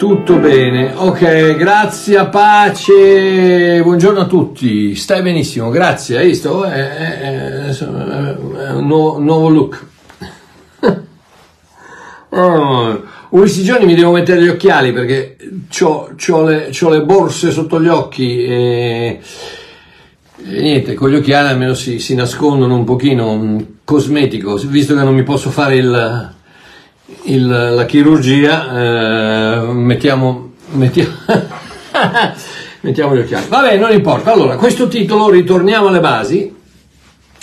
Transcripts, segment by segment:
tutto bene. Ok, grazie, pace. Buongiorno a tutti. Stai benissimo, grazie. Hai visto? È, è- è- è un nuovo, nuovo look. Oh, questi giorni mi devo mettere gli occhiali perché ho le, le borse sotto gli occhi e, e niente, con gli occhiali almeno si, si nascondono un pochino un cosmetico, visto che non mi posso fare il, il- la chirurgia, eh, mettiamo, mettiamo, mettiamo gli occhiali. Vabbè, non importa. Allora, questo titolo, ritorniamo alle basi,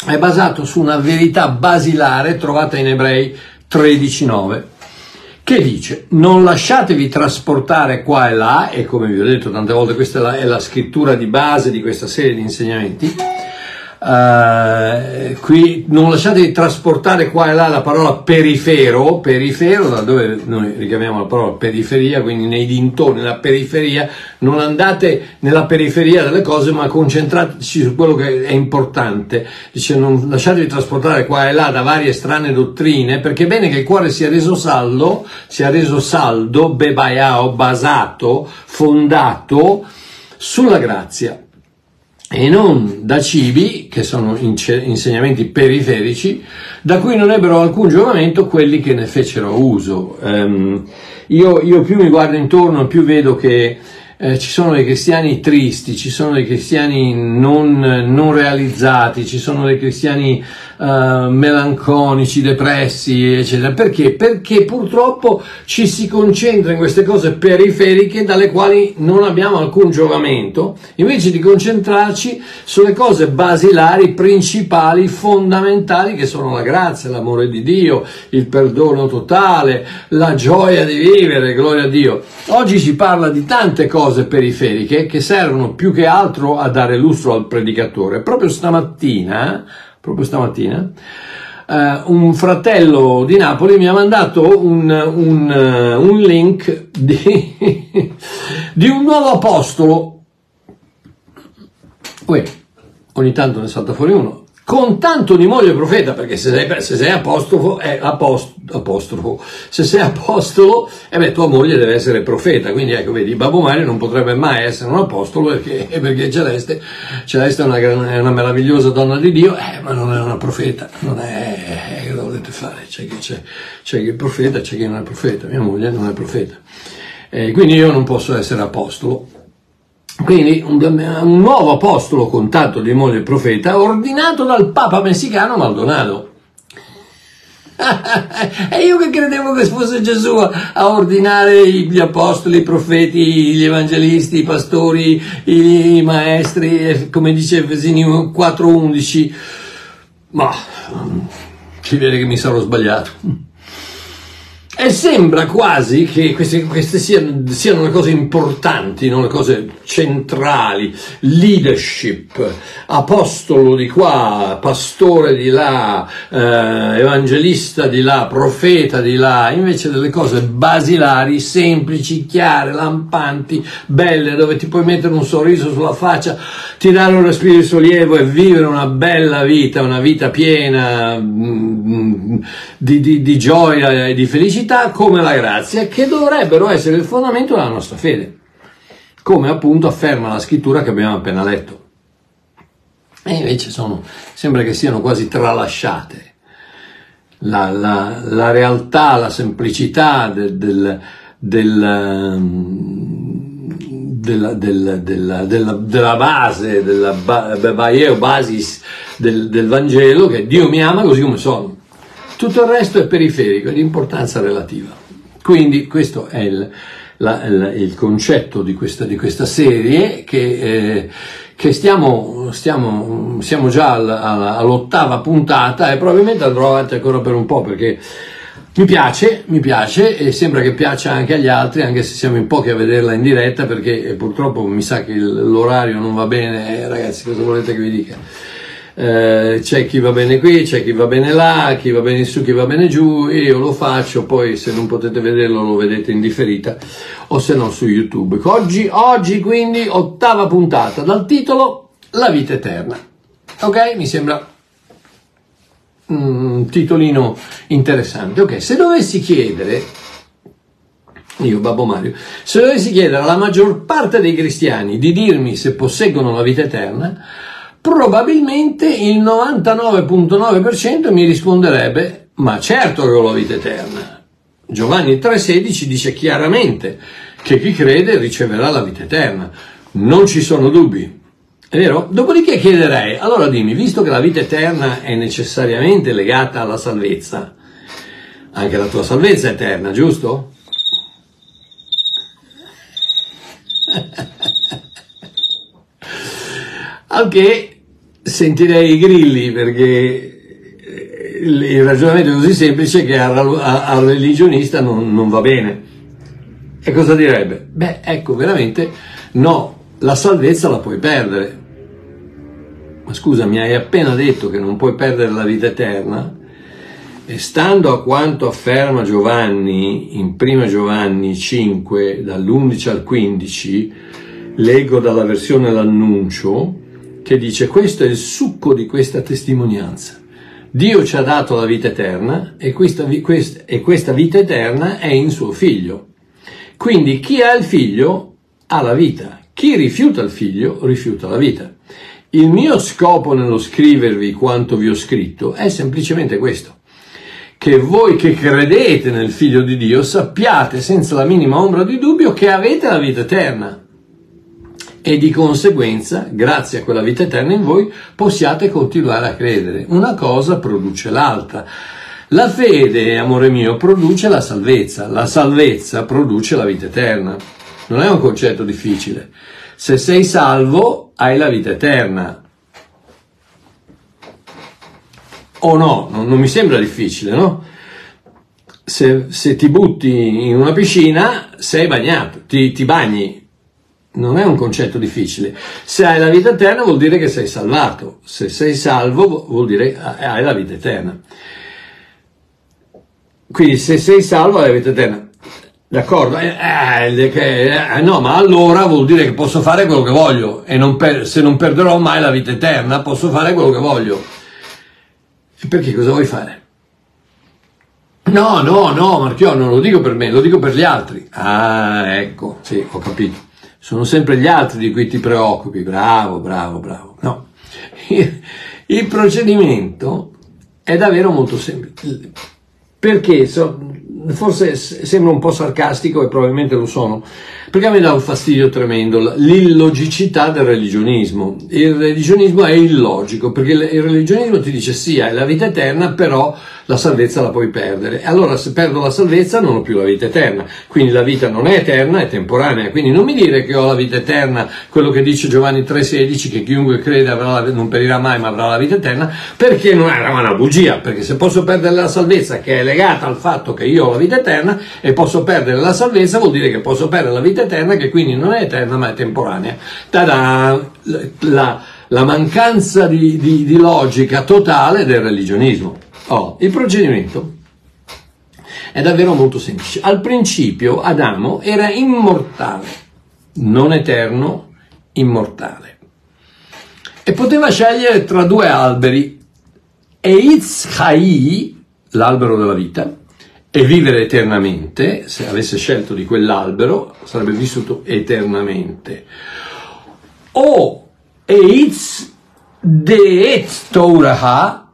è basato su una verità basilare trovata in Ebrei 13.9 che dice non lasciatevi trasportare qua e là, e come vi ho detto tante volte questa è la, è la scrittura di base di questa serie di insegnamenti, eh, qui non lasciatevi trasportare qua e là la parola perifero, perifero da dove noi richiamiamo la parola periferia, quindi nei dintorni, nella periferia, non andate nella periferia delle cose ma concentrateci su quello che è importante, dice non lasciatevi trasportare qua e là da varie strane dottrine perché è bene che il cuore sia reso saldo, sia reso saldo, bebaiao, basato, fondato sulla grazia e non da cibi, che sono insegnamenti periferici, da cui non ebbero alcun giovamento quelli che ne fecero uso. Ehm, io, io più mi guardo intorno, più vedo che eh, ci sono dei cristiani tristi, ci sono dei cristiani non, non realizzati, ci sono dei cristiani eh, melanconici, depressi, eccetera. Perché? Perché purtroppo ci si concentra in queste cose periferiche dalle quali non abbiamo alcun giovamento, invece di concentrarci sulle cose basilari, principali, fondamentali, che sono la grazia, l'amore di Dio, il perdono totale, la gioia di vivere, gloria a Dio. Oggi si parla di tante cose periferiche che servono più che altro a dare lustro al predicatore. Proprio stamattina, proprio stamattina, eh, un fratello di Napoli mi ha mandato un, un, eh, un link di, di un nuovo apostolo. Uè, ogni tanto ne salta fuori uno. Con tanto di moglie profeta, perché se sei, se sei apostrofo, è apost- apostrofo, se sei apostolo, eh beh, tua moglie deve essere profeta, quindi ecco, vedi, Babbo Mario non potrebbe mai essere un apostolo perché, perché Celeste, Celeste è una, è una meravigliosa donna di Dio, eh, ma non è una profeta, non è, eh, cosa volete fare? C'è chi, c'è, c'è chi è profeta, c'è chi non è profeta, mia moglie non è profeta. Eh, quindi io non posso essere apostolo. Quindi un, un nuovo apostolo con tanto di moglie profeta ordinato dal Papa messicano Maldonado. e io che credevo che fosse Gesù a, ordinare gli apostoli, i profeti, gli evangelisti, i pastori, i maestri, come dice Efesini 4.11, ma si vede che mi sarò sbagliato. E sembra quasi che queste, queste siano, siano, le cose importanti, no? le cose centrali, leadership, apostolo di qua, pastore di là, eh, evangelista di là, profeta di là, invece delle cose basilari, semplici, chiare, lampanti, belle, dove ti puoi mettere un sorriso sulla faccia, tirare un respiro di sollievo e vivere una bella vita, una vita piena mm, di, di, di gioia e di felicità come la grazia, che dovrebbero essere il fondamento della nostra fede, come appunto afferma la scrittura che abbiamo appena letto. E invece sono, sembra che siano quasi tralasciate. La, la, la realtà, la semplicità del, del, del, della, della, della, della, base, della basis del, del Vangelo, che Dio mi ama così come sono. Tutto il resto è periferico, è di importanza relativa. Quindi questo è il, la, il, il concetto di questa, di questa serie che, eh, che stiamo, stiamo, siamo già alla, alla, all'ottava puntata e probabilmente andrò avanti ancora per un po' perché mi piace, mi piace e sembra che piaccia anche agli altri, anche se siamo in pochi a vederla in diretta perché purtroppo mi sa che l'orario non va bene, eh, ragazzi, cosa volete che vi dica? Eh, c'è chi va bene qui, c'è chi va bene là, chi va bene su, chi va bene giù, io lo faccio, poi se non potete vederlo lo vedete in differita o se no su YouTube. Oggi, oggi quindi ottava puntata dal titolo La vita eterna. Ok? Mi sembra un titolino interessante. Ok, se dovessi chiedere io, Babbo Mario, se dovessi chiedere alla maggior parte dei cristiani di dirmi se posseggono la vita eterna, probabilmente il 99.9% mi risponderebbe, ma certo che ho la vita eterna. Giovanni 3,16 dice chiaramente che chi crede riceverà la vita eterna. Non ci sono dubbi. È vero? Dopodiché chiederei, allora dimmi, visto che la vita eterna è necessariamente legata alla salvezza, anche la tua salvezza è eterna, giusto? Al che sentirei i grilli perché il ragionamento è così semplice che al religionista non, non va bene. E cosa direbbe? Beh, ecco, veramente no, la salvezza la puoi perdere. Ma scusa, mi hai appena detto che non puoi perdere la vita eterna? E stando a quanto afferma Giovanni in 1 Giovanni 5, dall'11 al 15, leggo dalla versione L'Annuncio, che dice questo è il succo di questa testimonianza. Dio ci ha dato la vita eterna e questa, questa, e questa vita eterna è in suo figlio. Quindi chi ha il figlio ha la vita, chi rifiuta il figlio rifiuta la vita. Il mio scopo nello scrivervi quanto vi ho scritto è semplicemente questo che voi che credete nel Figlio di Dio sappiate senza la minima ombra di dubbio che avete la vita eterna e di conseguenza, grazie a quella vita eterna in voi, possiate continuare a credere. Una cosa produce l'altra. La fede, amore mio, produce la salvezza, la salvezza produce la vita eterna. Non è un concetto difficile. Se sei salvo, hai la vita eterna. O no, non, non mi sembra difficile, no? Se, se, ti butti in una piscina, sei bagnato, ti, ti bagni. Non è un concetto difficile. Se hai la vita eterna vuol dire che sei salvato. Se sei salvo vuol dire che hai la vita eterna. Quindi se sei salvo hai la vita eterna. D'accordo? Eh, eh, eh, no, ma allora vuol dire che posso fare quello che voglio e non per, se non perderò mai la vita eterna posso fare quello che voglio. E perché cosa vuoi fare? No, no, no, Marchio, non lo dico per me, lo dico per gli altri. Ah, ecco, sì, ho capito. Sono sempre gli altri di cui ti preoccupi. Bravo, bravo, bravo. No. Il procedimento è davvero molto semplice. Perché so, forse sembra un po' sarcastico e probabilmente lo sono, perché a me dà un fastidio tremendo l'illogicità del religionismo. Il religionismo è illogico, perché il religionismo ti dice sì, hai la vita eterna, però la salvezza la puoi perdere. E allora se perdo la salvezza non ho più la vita eterna. Quindi la vita non è eterna, è temporanea. Quindi non mi dire che ho la vita eterna, quello che dice Giovanni 3,16, che chiunque crede la, non perirà mai ma avrà la vita eterna, perché non è una bugia. Perché se posso perdere la salvezza, che è legata al fatto che io ho la vita eterna, e posso perdere la salvezza, vuol dire che posso perdere la vita eterna che quindi non è eterna ma è temporanea. Tada! La, la mancanza di, di, di, logica totale del religionismo. Oh, il procedimento è davvero molto semplice. Al principio Adamo era immortale, non eterno, immortale. E poteva scegliere tra due alberi, Eitz Chai, l'albero della vita, e vivere eternamente, se avesse scelto di quell'albero, sarebbe vissuto eternamente. O Eitz Deet Touraha,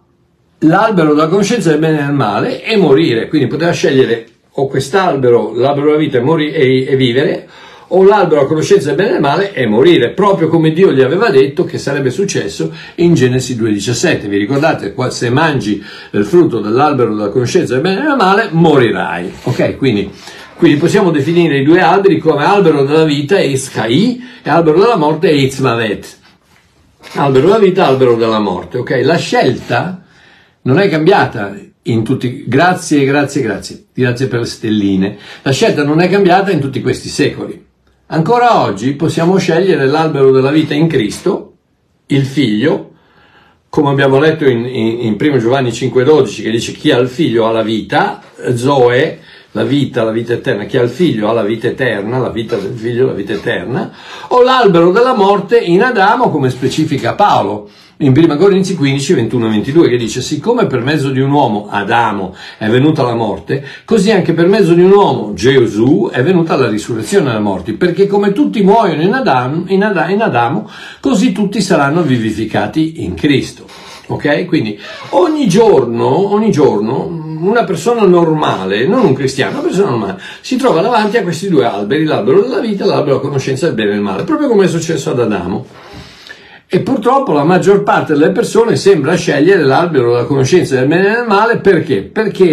l'albero della conoscenza del bene e del male, e morire. Quindi poteva scegliere o quest'albero, l'albero della vita, e, mori- e, e vivere, o l'albero a conoscenza del bene e del male e morire, proprio come Dio gli aveva detto che sarebbe successo in Genesi 2,17. Vi ricordate, se mangi il frutto dell'albero della conoscenza del bene e del male, morirai. Ok, quindi, quindi possiamo definire i due alberi come albero della vita, Eskai, e albero della morte, Eitzmavet. Albero della vita, albero della morte. Ok, la scelta non è cambiata in tutti, grazie, grazie, grazie, grazie per le stelline. La scelta non è cambiata in tutti questi secoli. Ancora oggi possiamo scegliere l'albero della vita in Cristo, il figlio, come abbiamo letto in, in, in 1 Giovanni 5,12 che dice chi ha il figlio ha la vita, Zoe, la vita, la vita eterna, chi ha il figlio ha la vita eterna, la vita del figlio, la vita eterna, o l'albero della morte in Adamo come specifica Paolo. In 1 Corinzi 15, 21 e 22 che dice siccome per mezzo di un uomo, Adamo, è venuta la morte, così anche per mezzo di un uomo, Gesù, è venuta la risurrezione dalla morte, perché come tutti muoiono in Adamo, in, Ad- in Adamo così tutti saranno vivificati in Cristo. Ok? Quindi ogni giorno, ogni giorno una persona normale, non un cristiano, una persona normale, si trova davanti a questi due alberi, l'albero della vita e l'albero della conoscenza del bene e del male, proprio come è successo ad Adamo. E purtroppo la maggior parte delle persone sembra scegliere l'albero della conoscenza del bene e del male perché? Perché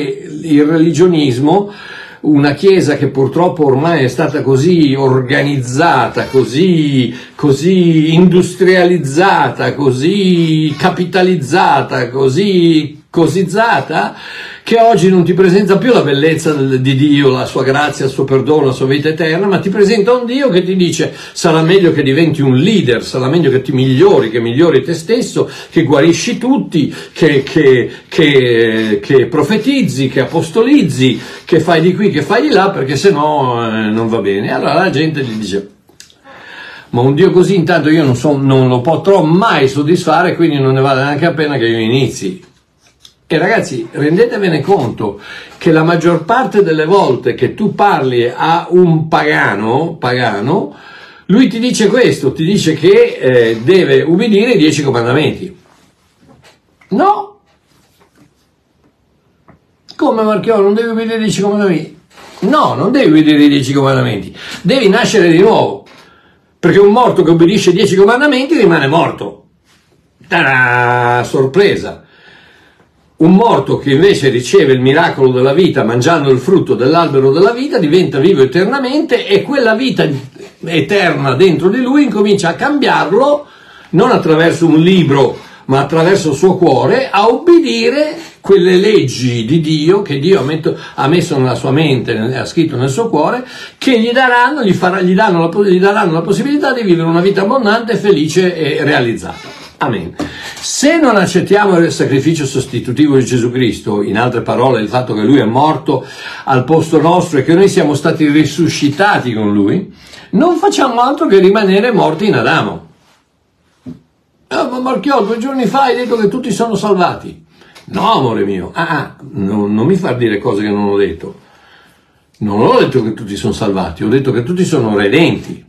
il religionismo, una chiesa che purtroppo ormai è stata così organizzata, così, così industrializzata, così capitalizzata, così cosizzata, che oggi non ti presenta più la bellezza di Dio, la sua grazia, il suo perdono, la sua vita eterna, ma ti presenta un Dio che ti dice sarà meglio che diventi un leader, sarà meglio che ti migliori, che migliori te stesso, che guarisci tutti, che, che, che, che profetizzi, che apostolizzi, che fai di qui, che fai di là, perché se no eh, non va bene. Allora la gente gli dice ma un Dio così intanto io non, so, non lo potrò mai soddisfare, quindi non ne vale neanche la pena che io inizi. E ragazzi, rendetevene conto che la maggior parte delle volte che tu parli a un pagano, pagano lui ti dice questo, ti dice che eh, deve ubbidire i dieci comandamenti. No! Come Marchiò, non devi ubbidire i dieci comandamenti? No, non devi ubbidire i dieci comandamenti, devi nascere di nuovo, perché un morto che ubbidisce i dieci comandamenti rimane morto. Ta-da! Sorpresa! Un morto che invece riceve il miracolo della vita mangiando il frutto dell'albero della vita diventa vivo eternamente e quella vita eterna dentro di lui incomincia a cambiarlo non attraverso un libro ma attraverso il suo cuore a obbedire quelle leggi di Dio che Dio ha messo nella sua mente, ha scritto nel suo cuore, che gli daranno, gli, farà, gli, la, gli daranno la possibilità di vivere una vita abbondante, felice e realizzata. Amen. Se non accettiamo il sacrificio sostitutivo di Gesù Cristo, in altre parole il fatto che Lui è morto al posto nostro e che noi siamo stati risuscitati con Lui, non facciamo altro che rimanere morti in Adamo. Ah, ma Marchiò, due giorni fa hai detto che tutti sono salvati. No, amore mio, ah, ah, non, non mi far dire cose che non ho detto. Non ho detto che tutti sono salvati, ho detto che tutti sono redenti.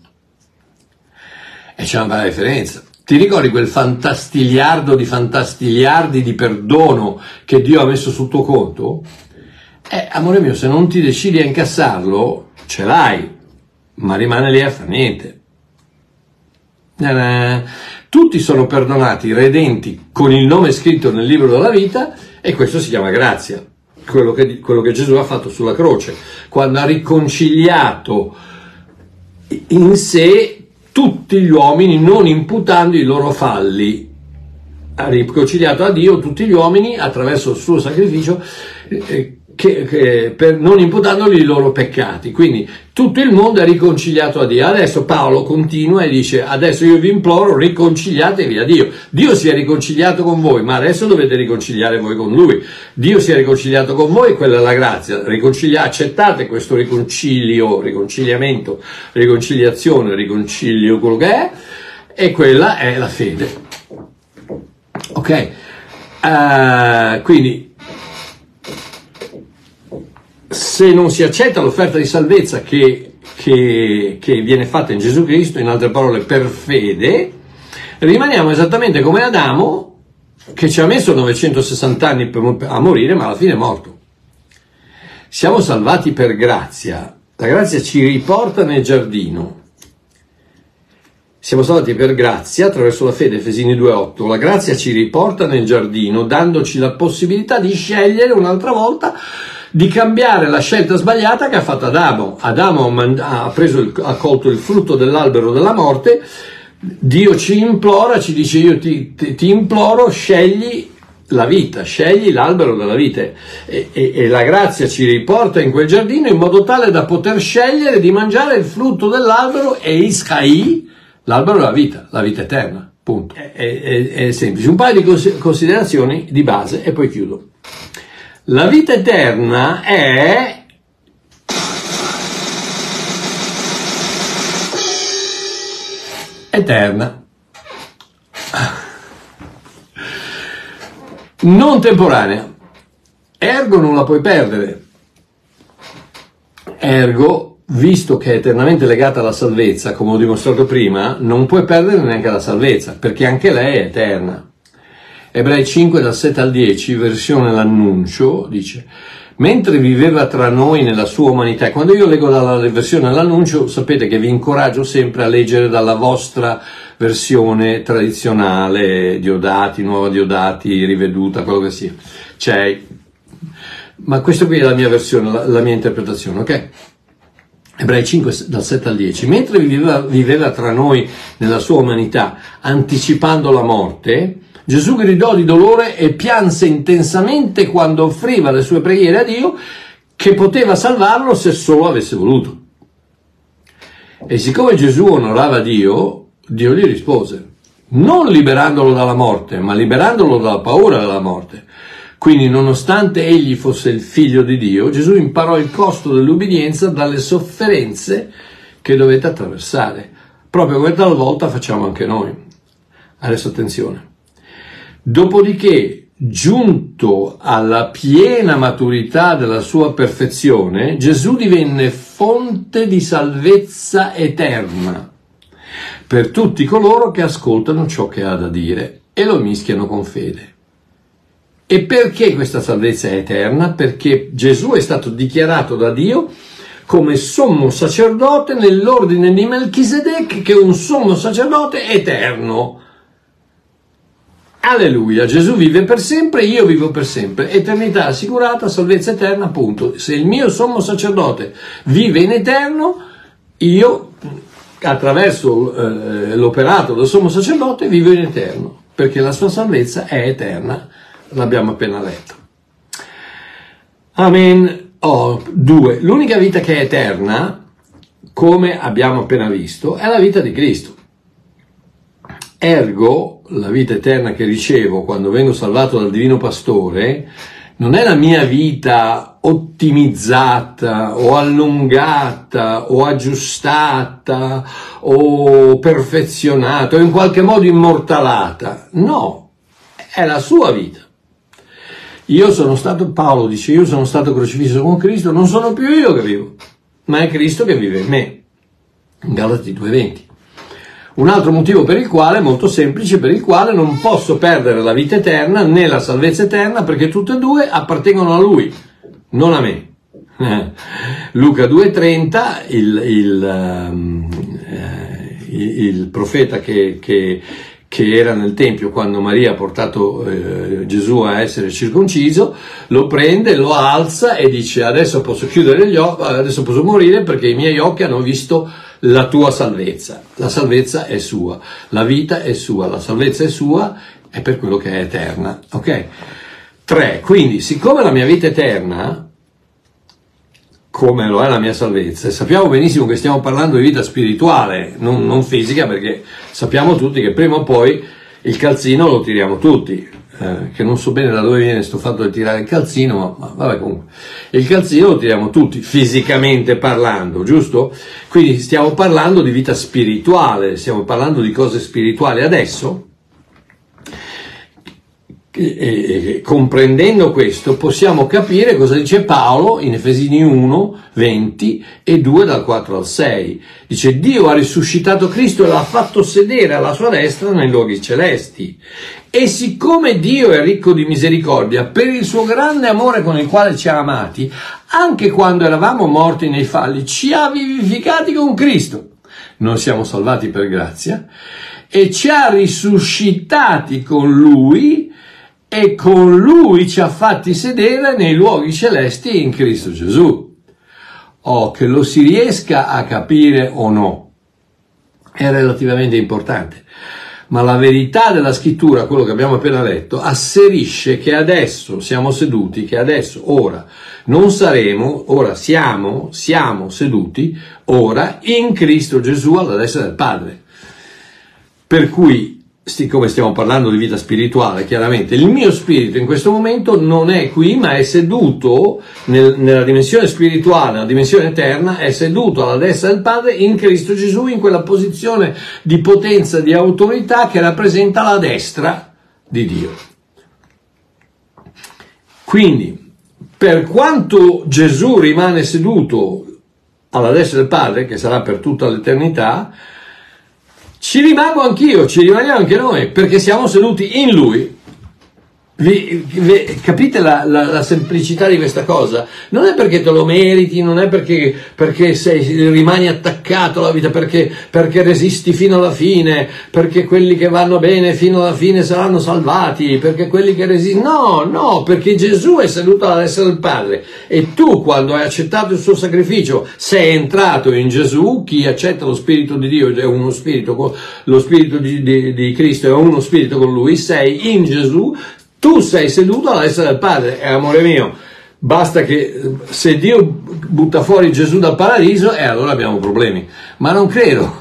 E c'è una bella differenza. Ti ricordi quel fantastigliardo di fantastigliardi di perdono che Dio ha messo sul tuo conto? Eh, amore mio, se non ti decidi a incassarlo, ce l'hai, ma rimane lì a fare niente. Tutti sono perdonati, redenti, con il nome scritto nel libro della vita e questo si chiama grazia. Quello che, quello che Gesù ha fatto sulla croce, quando ha riconciliato in sé tutti gli uomini non imputando i loro falli. Ha riconciliato a Dio tutti gli uomini attraverso il suo sacrificio eh, che, che, per, non imputandogli i loro peccati. Quindi tutto il mondo è riconciliato a Dio. Adesso Paolo continua e dice, adesso io vi imploro, riconciliatevi a Dio. Dio si è riconciliato con voi, ma adesso dovete riconciliare voi con Lui. Dio si è riconciliato con voi, quella è la grazia. Riconcilia- accettate questo riconcilio, riconciliamento, riconciliazione, riconcilio, quello che è, e quella è la fede. Ok? Uh, quindi se non si accetta l'offerta di salvezza che, che, che, viene fatta in Gesù Cristo, in altre parole per fede, rimaniamo esattamente come Adamo che ci ha messo 960 anni per, a morire, ma alla fine è morto. Siamo salvati per grazia, la grazia ci riporta nel giardino. Siamo salvati per grazia attraverso la fede, Efesini 2.8. La grazia ci riporta nel giardino, dandoci la possibilità di scegliere un'altra volta di cambiare la scelta sbagliata che ha fatto Adamo. Adamo ha, preso il, ha colto il frutto dell'albero della morte, Dio ci implora, ci dice io ti, ti, ti imploro, scegli la vita, scegli l'albero della vita e, e, e, la grazia ci riporta in quel giardino in modo tale da poter scegliere di mangiare il frutto dell'albero e Iscai, l'albero della vita, la vita eterna. Punto. È, è, è semplice. Un paio di considerazioni di base e poi chiudo. La vita eterna è eterna. non temporanea. Ergo non la puoi perdere. Ergo, visto che è eternamente legata alla salvezza, come ho dimostrato prima, non puoi perdere neanche la salvezza, perché anche lei è eterna. Ebrei 5 dal 7 al 10, versione l'annuncio, dice mentre viveva tra noi nella sua umanità. Quando io leggo dalla versione all'annuncio, sapete che vi incoraggio sempre a leggere dalla vostra versione tradizionale, Diodati, Nuova Diodati, riveduta, quello che sia. C'è. Ma questa qui è la mia versione, la, la mia interpretazione, ok? Ebrei 5 dal 7 al 10. Mentre viveva, viveva tra noi nella sua umanità, anticipando la morte, Gesù gridò di dolore e pianse intensamente quando offriva le sue preghiere a Dio che poteva salvarlo se solo avesse voluto. E siccome Gesù onorava Dio, Dio gli rispose, non liberandolo dalla morte, ma liberandolo dalla paura della morte. Quindi, nonostante egli fosse il figlio di Dio, Gesù imparò il costo dell'ubbidienza dalle sofferenze che dovete attraversare. Proprio come talvolta facciamo anche noi. Adesso attenzione. Dopodiché, giunto alla piena maturità della sua perfezione, Gesù divenne fonte di salvezza eterna per tutti coloro che ascoltano ciò che ha da dire e lo mischiano con fede. E perché questa salvezza è eterna? Perché Gesù è stato dichiarato da Dio come sommo sacerdote nell'ordine di Melchisedec, che è un sommo sacerdote eterno Alleluia, Gesù vive per sempre, io vivo per sempre, eternità assicurata, salvezza eterna, appunto. Se il mio sommo sacerdote vive in eterno, io attraverso eh, l'operato del sommo sacerdote vivo in eterno, perché la sua salvezza è eterna, l'abbiamo appena letto. Amen. Oh, due. L'unica vita che è eterna, come abbiamo appena visto, è la vita di Cristo. Ergo, la vita eterna che ricevo quando vengo salvato dal Divino Pastore, non è la mia vita ottimizzata o allungata o aggiustata o perfezionata o in qualche modo immortalata. No, è la sua vita. Io sono stato, Paolo dice, io sono stato crocifisso con Cristo, non sono più io che vivo, ma è Cristo che vive in me. Galati 2.20. Un altro motivo per il quale, molto semplice, per il quale non posso perdere la vita eterna né la salvezza eterna perché tutte e due appartengono a Lui, non a me. Luca 2,30, il, il, um, eh, il, profeta che, che, che, era nel Tempio quando Maria ha portato eh, Gesù a essere circonciso, lo prende, lo alza e dice adesso posso chiudere gli occhi, adesso posso morire perché i miei occhi hanno visto la tua salvezza. La salvezza è sua, la vita è sua, la salvezza è sua, è per quello che è eterna. Ok? 3. Quindi, siccome la mia vita è eterna, come lo è la mia salvezza, e sappiamo benissimo che stiamo parlando di vita spirituale, non, non fisica, perché sappiamo tutti che prima o poi il calzino lo tiriamo tutti, eh, che non so bene da dove viene questo fatto di tirare il calzino, ma, ma vabbè comunque. Il calzino lo tiriamo tutti, fisicamente parlando, giusto? Quindi stiamo parlando di vita spirituale, stiamo parlando di cose spirituali. Adesso, e, e, comprendendo questo, possiamo capire cosa dice Paolo in Efesini 1, 20 e 2 dal 4 al 6. Dice, Dio ha risuscitato Cristo e l'ha fatto sedere alla sua destra nei luoghi celesti e siccome Dio è ricco di misericordia, per il suo grande amore con il quale ci ha amati, anche quando eravamo morti nei falli, ci ha vivificati con Cristo. Non siamo salvati per grazia e ci ha risuscitati con Lui e con Lui ci ha fatti sedere nei luoghi celesti in Cristo Gesù. Oh, che lo si riesca a capire o no, è relativamente importante ma la verità della scrittura, quello che abbiamo appena letto, asserisce che adesso siamo seduti, che adesso, ora, non saremo, ora siamo, siamo seduti, ora, in Cristo Gesù alla destra del Padre. Per cui siccome stiamo parlando di vita spirituale, chiaramente il mio spirito in questo momento non è qui, ma è seduto nel, nella dimensione spirituale, nella dimensione eterna, è seduto alla destra del Padre in Cristo Gesù, in quella posizione di potenza, di autorità che rappresenta la destra di Dio. Quindi, per quanto Gesù rimane seduto alla destra del Padre, che sarà per tutta l'eternità, ci rimango anch'io, ci rimaniamo anche noi, perché siamo seduti in Lui vi, vi, capite la, la, la, semplicità di questa cosa? Non è perché te lo meriti, non è perché, perché sei, rimani attaccato alla vita, perché, perché, resisti fino alla fine, perché quelli che vanno bene fino alla fine saranno salvati, perché quelli che resistono... No, no, perché Gesù è seduto alla destra del Padre e tu quando hai accettato il suo sacrificio sei entrato in Gesù, chi accetta lo Spirito di Dio è uno Spirito, lo Spirito di, di, di Cristo è uno Spirito con Lui, sei in Gesù, tu sei seduto alla destra del Padre e amore mio, basta che se Dio butta fuori Gesù dal paradiso, e eh, allora abbiamo problemi. Ma non credo.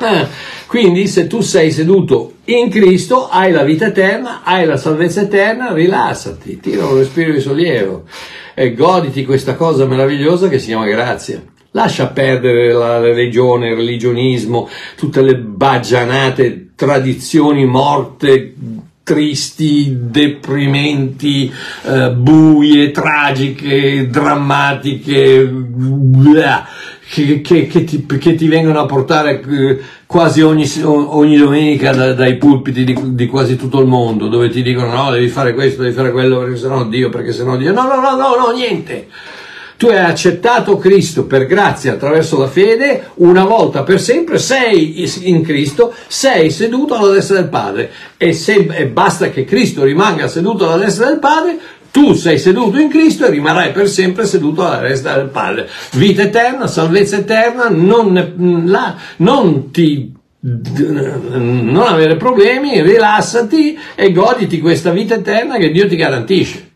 Eh, quindi se tu sei seduto in Cristo, hai la vita eterna, hai la salvezza eterna, rilassati, tira un respiro di sollievo e goditi questa cosa meravigliosa che si chiama grazia. Lascia perdere la religione, il religionismo, tutte le baggianate, tradizioni morte, tristi, deprimenti, eh, buie, tragiche, drammatiche, che, che, che, ti, che, ti, vengono a portare eh, quasi ogni, ogni domenica da, dai pulpiti di, di, quasi tutto il mondo, dove ti dicono no, devi fare questo, devi fare quello, perché sennò Dio, perché sennò Dio. No, no, no, no, no, niente. Tu hai accettato Cristo per grazia attraverso la fede, una volta per sempre sei in Cristo, sei seduto alla destra del Padre e, se, e basta che Cristo rimanga seduto alla destra del Padre, tu sei seduto in Cristo e rimarrai per sempre seduto alla destra del Padre. Vita eterna, salvezza eterna, non, la, non ti non avere problemi, rilassati e goditi questa vita eterna che Dio ti garantisce.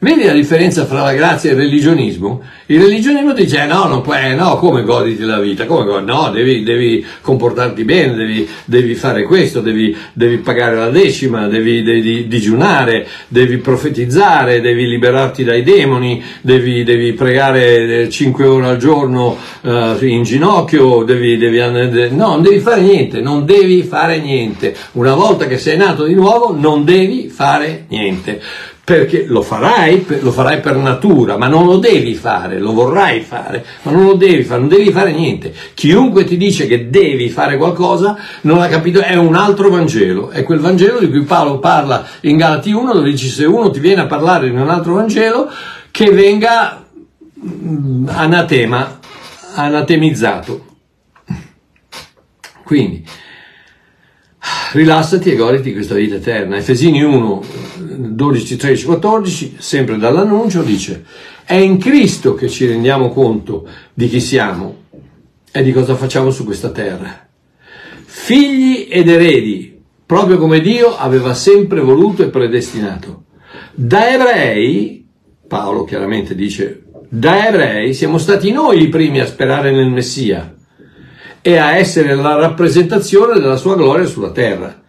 Vedi la differenza fra la grazia e il religionismo? Il religionismo dice, eh, no, non puoi, eh, no, come goditi la vita? Come No, devi, devi comportarti bene, devi, devi fare questo, devi, devi, pagare la decima, devi, digiunare, devi profetizzare, devi liberarti dai demoni, devi, pregare 5 ore al giorno uh, in ginocchio, andare, no, non devi fare niente, non devi fare niente. Una volta che sei nato di nuovo, non devi fare niente perché lo farai, lo farai per natura, ma non lo devi fare, lo vorrai fare, ma non lo devi fare, non devi fare niente. Chiunque ti dice che devi fare qualcosa non ha capito, è un altro Vangelo, è quel Vangelo di cui Paolo parla in Galati 1, dove dice se uno ti viene a parlare di un altro Vangelo, che venga mm, anatema, anatemizzato. Quindi, rilassati e goditi questa vita eterna. Efesini 1, 12, 13, 14, sempre dall'annuncio, dice è in Cristo che ci rendiamo conto di chi siamo e di cosa facciamo su questa terra. Figli ed eredi, proprio come Dio aveva sempre voluto e predestinato. Da ebrei, Paolo chiaramente dice, da ebrei siamo stati noi i primi a sperare nel Messia e a essere la rappresentazione della sua gloria sulla terra.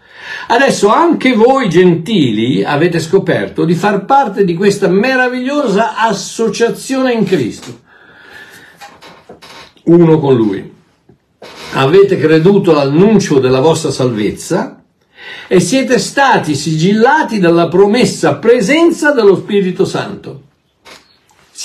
Adesso anche voi gentili avete scoperto di far parte di questa meravigliosa associazione in Cristo, uno con Lui. Avete creduto all'annuncio della vostra salvezza e siete stati sigillati dalla promessa presenza dello Spirito Santo.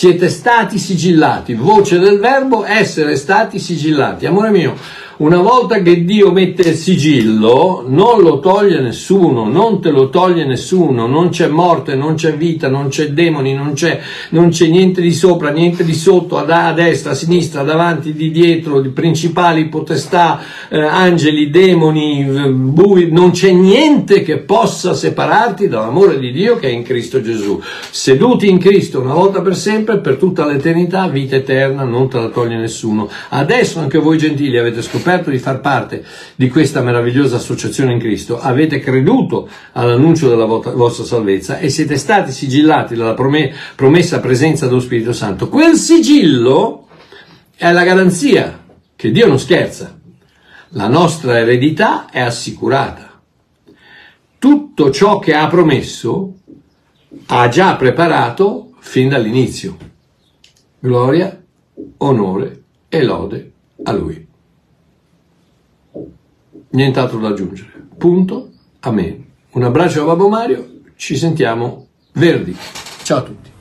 Siete stati sigillati, voce del verbo essere stati sigillati. Amore mio, una volta che Dio mette il sigillo, non lo toglie nessuno, non te lo toglie nessuno, non c'è morte, non c'è vita, non c'è demoni, non c'è, non c'è niente di sopra, niente di sotto, a, destra, a sinistra, davanti, di dietro, di principali, potestà, eh, angeli, demoni, bui, non c'è niente che possa separarti dall'amore di Dio che è in Cristo Gesù. Seduti in Cristo una volta per sempre, per tutta l'eternità, vita eterna, non te la toglie nessuno. Adesso anche voi gentili avete scoperto scoperto di far parte di questa meravigliosa associazione in Cristo, avete creduto all'annuncio della vostra salvezza e siete stati sigillati dalla promessa presenza dello Spirito Santo. Quel sigillo è la garanzia che Dio non scherza. La nostra eredità è assicurata. Tutto ciò che ha promesso ha già preparato fin dall'inizio. Gloria, onore e lode a Lui. Nient'altro da aggiungere. Punto. Amen. Un abbraccio a Babbo Mario. Ci sentiamo Verdi. Ciao a tutti.